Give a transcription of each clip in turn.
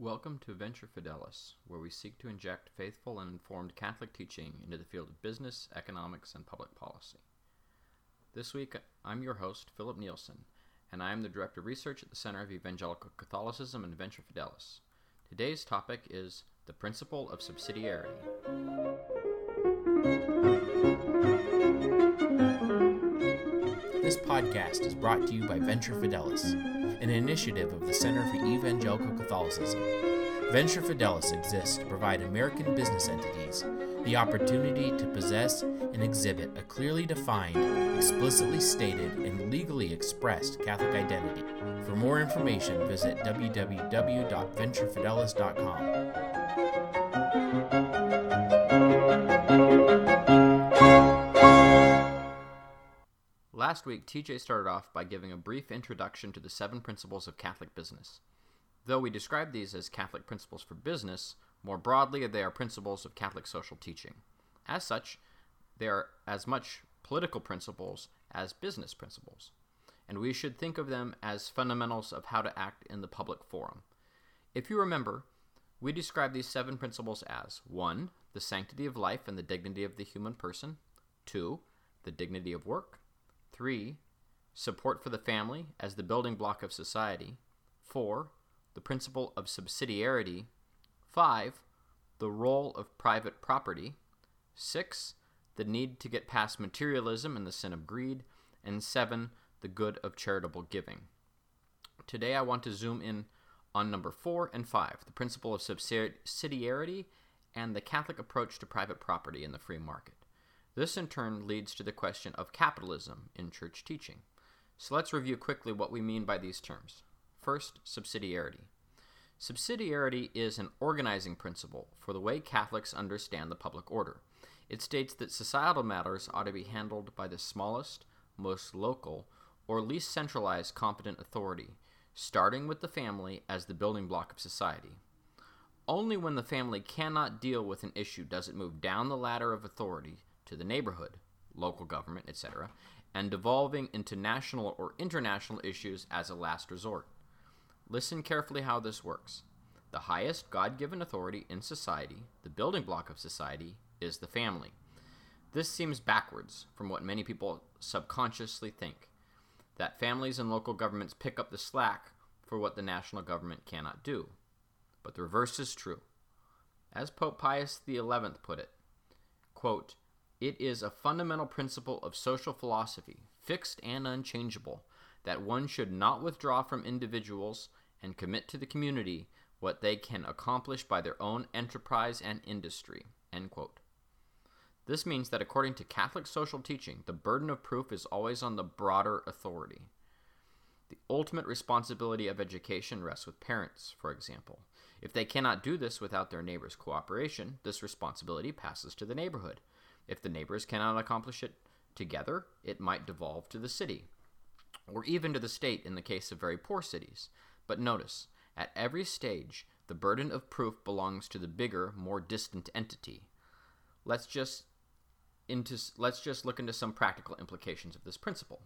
Welcome to Venture Fidelis, where we seek to inject faithful and informed Catholic teaching into the field of business, economics, and public policy. This week, I'm your host, Philip Nielsen, and I am the Director of Research at the Center of Evangelical Catholicism and Venture Fidelis. Today's topic is the principle of subsidiarity. This podcast is brought to you by Venture Fidelis, an initiative of the Center for Evangelical Catholicism. Venture Fidelis exists to provide American business entities the opportunity to possess and exhibit a clearly defined, explicitly stated, and legally expressed Catholic identity. For more information, visit www.venturefidelis.com. Last week, TJ started off by giving a brief introduction to the seven principles of Catholic business. Though we describe these as Catholic principles for business, more broadly, they are principles of Catholic social teaching. As such, they are as much political principles as business principles, and we should think of them as fundamentals of how to act in the public forum. If you remember, we describe these seven principles as 1. The sanctity of life and the dignity of the human person, 2. The dignity of work, 3. Support for the family as the building block of society, 4. The principle of subsidiarity, 5. The role of private property, 6. The need to get past materialism and the sin of greed, and 7. The good of charitable giving. Today I want to zoom in on number 4 and 5, the principle of subsidiarity and the Catholic approach to private property in the free market. This in turn leads to the question of capitalism in church teaching. So let's review quickly what we mean by these terms. First, subsidiarity. Subsidiarity is an organizing principle for the way Catholics understand the public order. It states that societal matters ought to be handled by the smallest, most local, or least centralized competent authority, starting with the family as the building block of society. Only when the family cannot deal with an issue does it move down the ladder of authority to the neighborhood, local government, etc., and devolving into national or international issues as a last resort. Listen carefully how this works. The highest God given authority in society, the building block of society, is the family. This seems backwards from what many people subconsciously think that families and local governments pick up the slack for what the national government cannot do. But the reverse is true. As Pope Pius XI put it, quote, it is a fundamental principle of social philosophy, fixed and unchangeable, that one should not withdraw from individuals and commit to the community what they can accomplish by their own enterprise and industry. This means that according to Catholic social teaching, the burden of proof is always on the broader authority. The ultimate responsibility of education rests with parents, for example. If they cannot do this without their neighbor's cooperation, this responsibility passes to the neighborhood. If the neighbors cannot accomplish it together, it might devolve to the city, or even to the state in the case of very poor cities. But notice, at every stage, the burden of proof belongs to the bigger, more distant entity. Let's just into let's just look into some practical implications of this principle.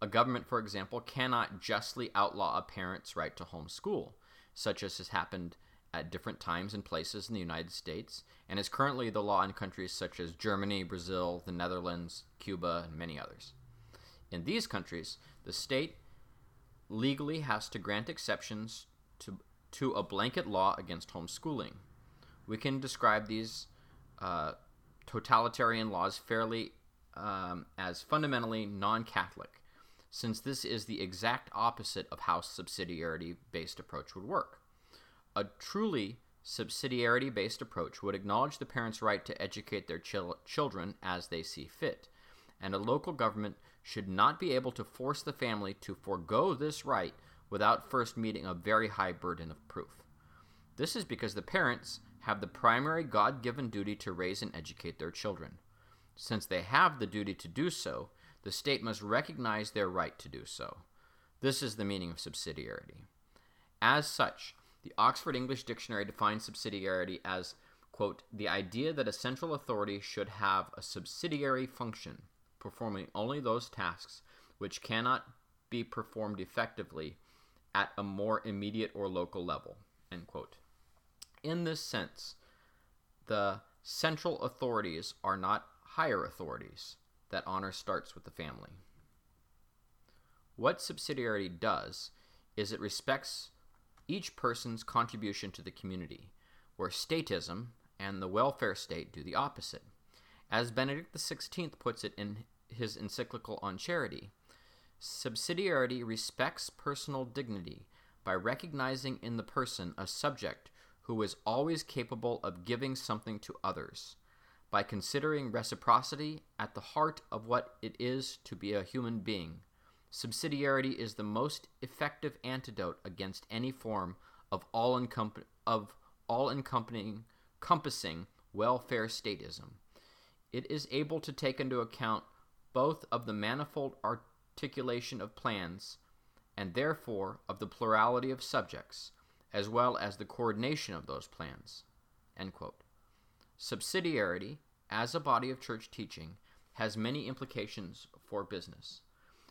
A government, for example, cannot justly outlaw a parent's right to homeschool, such as has happened at different times and places in the United States, and is currently the law in countries such as Germany, Brazil, the Netherlands, Cuba, and many others. In these countries, the state legally has to grant exceptions to, to a blanket law against homeschooling. We can describe these uh, totalitarian laws fairly um, as fundamentally non Catholic, since this is the exact opposite of how subsidiarity based approach would work. A truly subsidiarity based approach would acknowledge the parents' right to educate their chil- children as they see fit, and a local government should not be able to force the family to forego this right without first meeting a very high burden of proof. This is because the parents have the primary God given duty to raise and educate their children. Since they have the duty to do so, the state must recognize their right to do so. This is the meaning of subsidiarity. As such, the Oxford English Dictionary defines subsidiarity as, quote, the idea that a central authority should have a subsidiary function, performing only those tasks which cannot be performed effectively at a more immediate or local level, end quote. In this sense, the central authorities are not higher authorities. That honor starts with the family. What subsidiarity does is it respects each person's contribution to the community, where statism and the welfare state do the opposite. As Benedict XVI puts it in his encyclical on charity, subsidiarity respects personal dignity by recognizing in the person a subject who is always capable of giving something to others, by considering reciprocity at the heart of what it is to be a human being. Subsidiarity is the most effective antidote against any form of all, of all encompassing welfare statism. It is able to take into account both of the manifold articulation of plans and therefore of the plurality of subjects, as well as the coordination of those plans. Subsidiarity, as a body of church teaching, has many implications for business.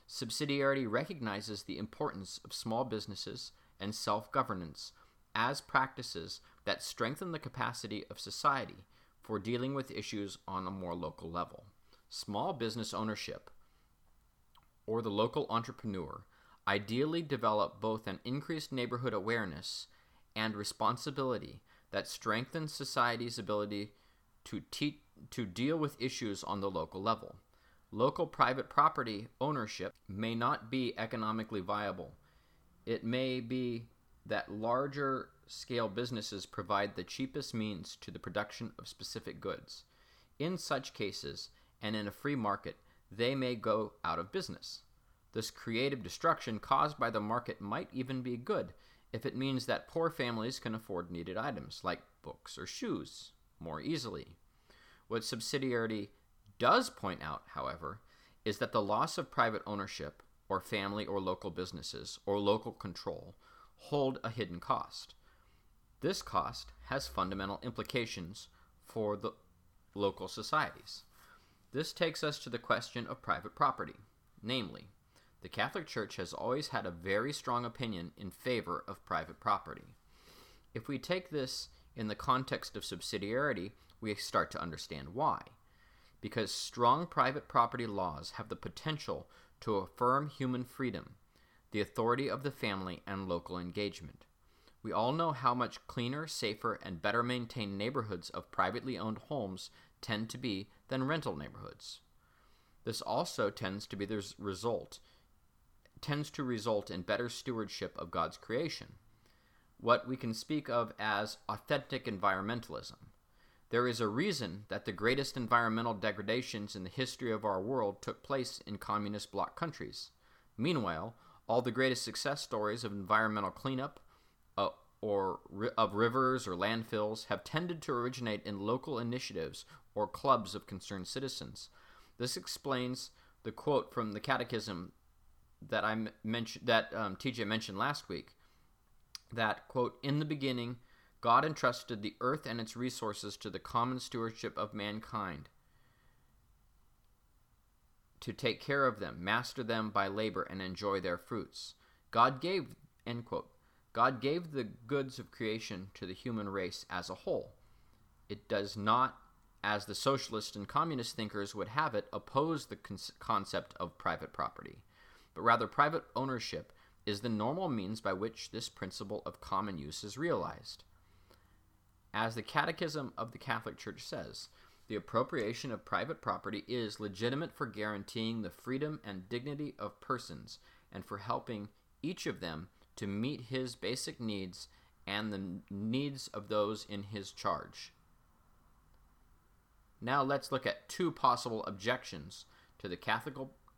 Subsidiarity recognizes the importance of small businesses and self governance as practices that strengthen the capacity of society for dealing with issues on a more local level. Small business ownership, or the local entrepreneur, ideally develop both an increased neighborhood awareness and responsibility that strengthens society's ability to, te- to deal with issues on the local level. Local private property ownership may not be economically viable. It may be that larger scale businesses provide the cheapest means to the production of specific goods. In such cases, and in a free market, they may go out of business. This creative destruction caused by the market might even be good if it means that poor families can afford needed items like books or shoes more easily. What subsidiarity does point out, however, is that the loss of private ownership, or family or local businesses, or local control, hold a hidden cost. This cost has fundamental implications for the local societies. This takes us to the question of private property. Namely, the Catholic Church has always had a very strong opinion in favor of private property. If we take this in the context of subsidiarity, we start to understand why because strong private property laws have the potential to affirm human freedom, the authority of the family, and local engagement. We all know how much cleaner, safer, and better maintained neighborhoods of privately owned homes tend to be than rental neighborhoods. This also tends to be the result tends to result in better stewardship of God's creation, what we can speak of as authentic environmentalism. There is a reason that the greatest environmental degradations in the history of our world took place in communist bloc countries. Meanwhile, all the greatest success stories of environmental cleanup uh, or ri- of rivers or landfills have tended to originate in local initiatives or clubs of concerned citizens. This explains the quote from the Catechism that I mentioned that um, TJ mentioned last week. That quote in the beginning God entrusted the earth and its resources to the common stewardship of mankind to take care of them, master them by labor, and enjoy their fruits. God gave, end quote, God gave the goods of creation to the human race as a whole. It does not, as the socialist and communist thinkers would have it, oppose the con- concept of private property, but rather private ownership is the normal means by which this principle of common use is realized. As the Catechism of the Catholic Church says, the appropriation of private property is legitimate for guaranteeing the freedom and dignity of persons and for helping each of them to meet his basic needs and the needs of those in his charge. Now let's look at two possible objections to the Catholic,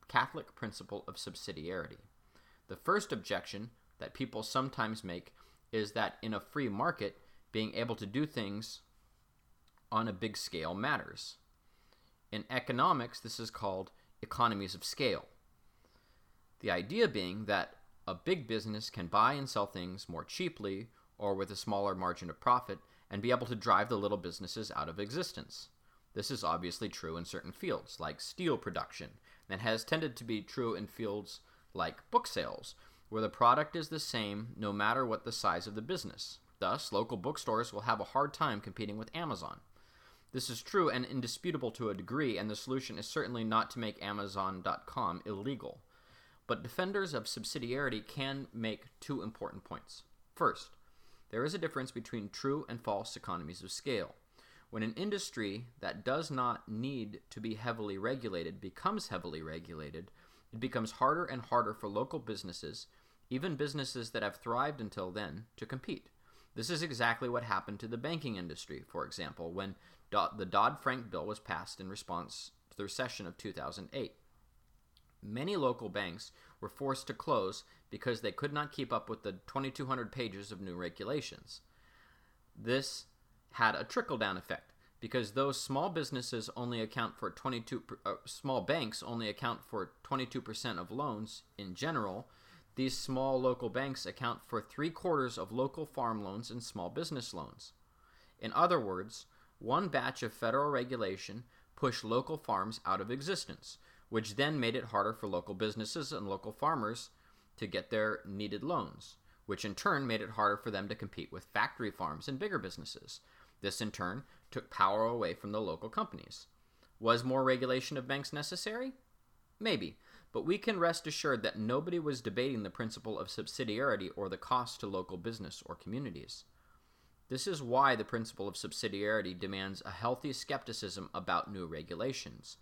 Catholic principle of subsidiarity. The first objection that people sometimes make is that in a free market, being able to do things on a big scale matters. In economics, this is called economies of scale. The idea being that a big business can buy and sell things more cheaply or with a smaller margin of profit and be able to drive the little businesses out of existence. This is obviously true in certain fields, like steel production, and has tended to be true in fields like book sales, where the product is the same no matter what the size of the business. Thus, local bookstores will have a hard time competing with Amazon. This is true and indisputable to a degree, and the solution is certainly not to make Amazon.com illegal. But defenders of subsidiarity can make two important points. First, there is a difference between true and false economies of scale. When an industry that does not need to be heavily regulated becomes heavily regulated, it becomes harder and harder for local businesses, even businesses that have thrived until then, to compete. This is exactly what happened to the banking industry, for example, when the Dodd Frank bill was passed in response to the recession of 2008. Many local banks were forced to close because they could not keep up with the 2,200 pages of new regulations. This had a trickle down effect because those small businesses only account for 22 uh, small banks only account for 22% of loans in general these small local banks account for three quarters of local farm loans and small business loans in other words one batch of federal regulation pushed local farms out of existence which then made it harder for local businesses and local farmers to get their needed loans which in turn made it harder for them to compete with factory farms and bigger businesses this, in turn, took power away from the local companies. Was more regulation of banks necessary? Maybe, but we can rest assured that nobody was debating the principle of subsidiarity or the cost to local business or communities. This is why the principle of subsidiarity demands a healthy skepticism about new regulations.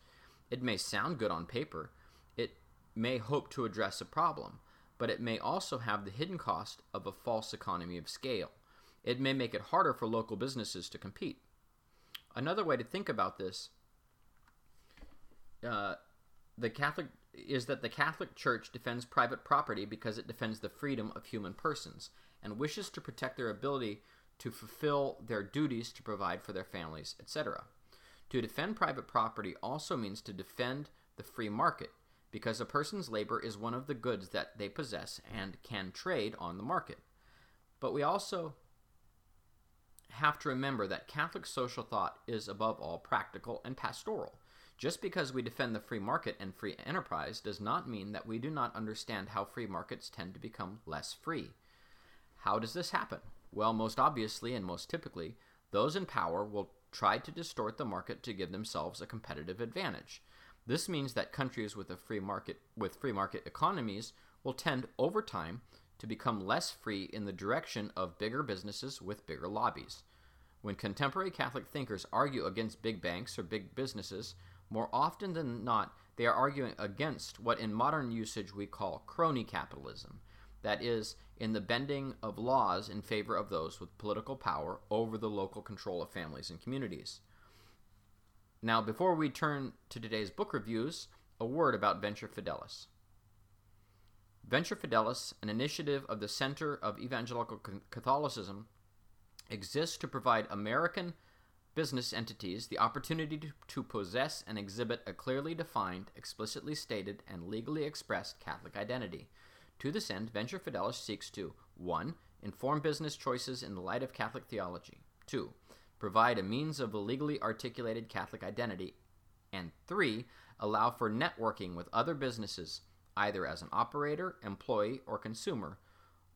It may sound good on paper, it may hope to address a problem, but it may also have the hidden cost of a false economy of scale it may make it harder for local businesses to compete. Another way to think about this uh, the Catholic is that the Catholic Church defends private property because it defends the freedom of human persons and wishes to protect their ability to fulfill their duties to provide for their families, etc. To defend private property also means to defend the free market because a person's labor is one of the goods that they possess and can trade on the market. But we also have to remember that Catholic social thought is above all practical and pastoral. Just because we defend the free market and free enterprise does not mean that we do not understand how free markets tend to become less free. How does this happen? Well, most obviously and most typically, those in power will try to distort the market to give themselves a competitive advantage. This means that countries with a free market with free market economies will tend over time to become less free in the direction of bigger businesses with bigger lobbies. When contemporary Catholic thinkers argue against big banks or big businesses, more often than not, they are arguing against what in modern usage we call crony capitalism, that is, in the bending of laws in favor of those with political power over the local control of families and communities. Now, before we turn to today's book reviews, a word about Venture Fidelis. Venture Fidelis, an initiative of the Center of Evangelical Catholicism, exists to provide American business entities the opportunity to, to, possess and exhibit a clearly defined, explicitly stated, and legally expressed Catholic identity. To this end, Venture Fidelis seeks to 1. Inform business choices in the light of Catholic theology, 2. Provide a means of a legally articulated Catholic identity, and 3. Allow for networking with other businesses either as an operator, employee, or consumer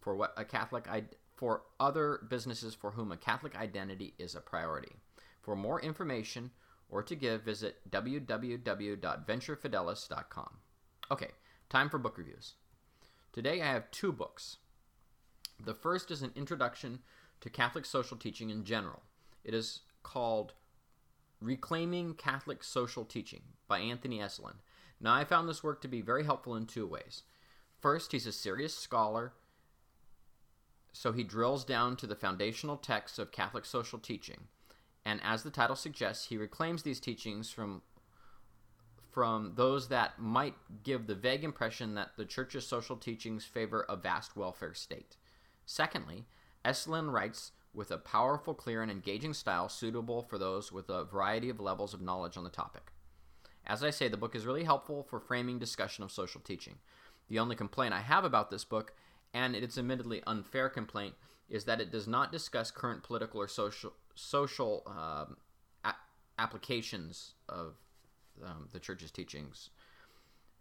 for what a Catholic for other businesses for whom a Catholic identity is a priority. For more information or to give, visit www.venturefidelis.com. Okay, time for book reviews. Today I have two books. The first is an introduction to Catholic social teaching in general. It is called Reclaiming Catholic Social Teaching by Anthony Esolen. Now, I found this work to be very helpful in two ways. First, he's a serious scholar, so he drills down to the foundational texts of Catholic social teaching. And as the title suggests, he reclaims these teachings from from those that might give the vague impression that the Church's social teachings favor a vast welfare state. Secondly, Esolen writes with a powerful, clear, and engaging style suitable for those with a variety of levels of knowledge on the topic. As I say, the book is really helpful for framing discussion of social teaching. The only complaint I have about this book, and it's admittedly unfair complaint, is that it does not discuss current political or social social um, a- applications of um, the church's teachings.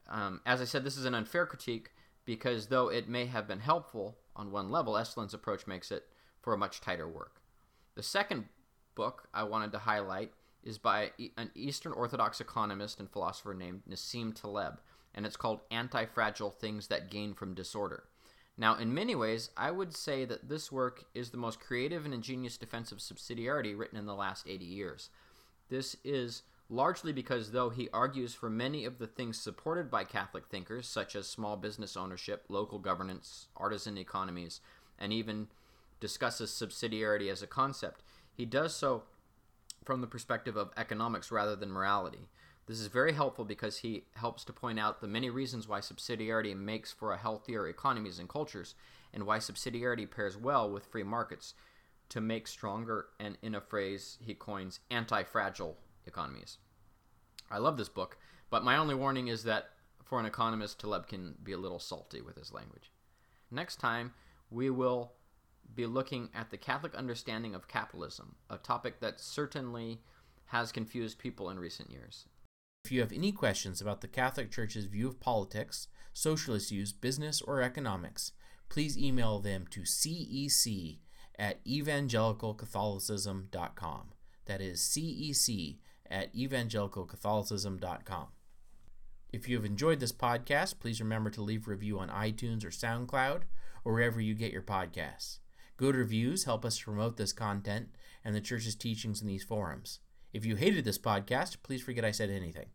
Um, as I said, this is an unfair critique because though it may have been helpful on one level, Esolen's approach makes it for a much tighter work. The second book I wanted to highlight is by an Eastern Orthodox economist and philosopher named Nassim Taleb, and it's called Anti Fragile Things That Gain from Disorder. Now, in many ways, I would say that this work is the most creative and ingenious defense of subsidiarity written in the last 80 years. This is largely because, though he argues for many of the things supported by Catholic thinkers, such as small business ownership, local governance, artisan economies, and even discusses subsidiarity as a concept, he does so from the perspective of economics rather than morality. This is very helpful because he helps to point out the many reasons why subsidiarity makes for healthier economies and cultures, and why subsidiarity pairs well with free markets to make stronger and, in a phrase he coins, anti fragile economies. I love this book, but my only warning is that for an economist, Taleb can be a little salty with his language. Next time, we will be looking at the Catholic understanding of capitalism, a topic that certainly has confused people in recent years. If you have any questions about the Catholic Church's view of politics, social issues, business, or economics, please email them to cec at evangelicalcatholicism.com. That is cec at evangelicalcatholicism.com. If you have enjoyed this podcast, please remember to leave a review on iTunes or SoundCloud or wherever you get your podcasts. Good reviews help us promote this content and the church's teachings in these forums. If you hated this podcast, please forget I said anything.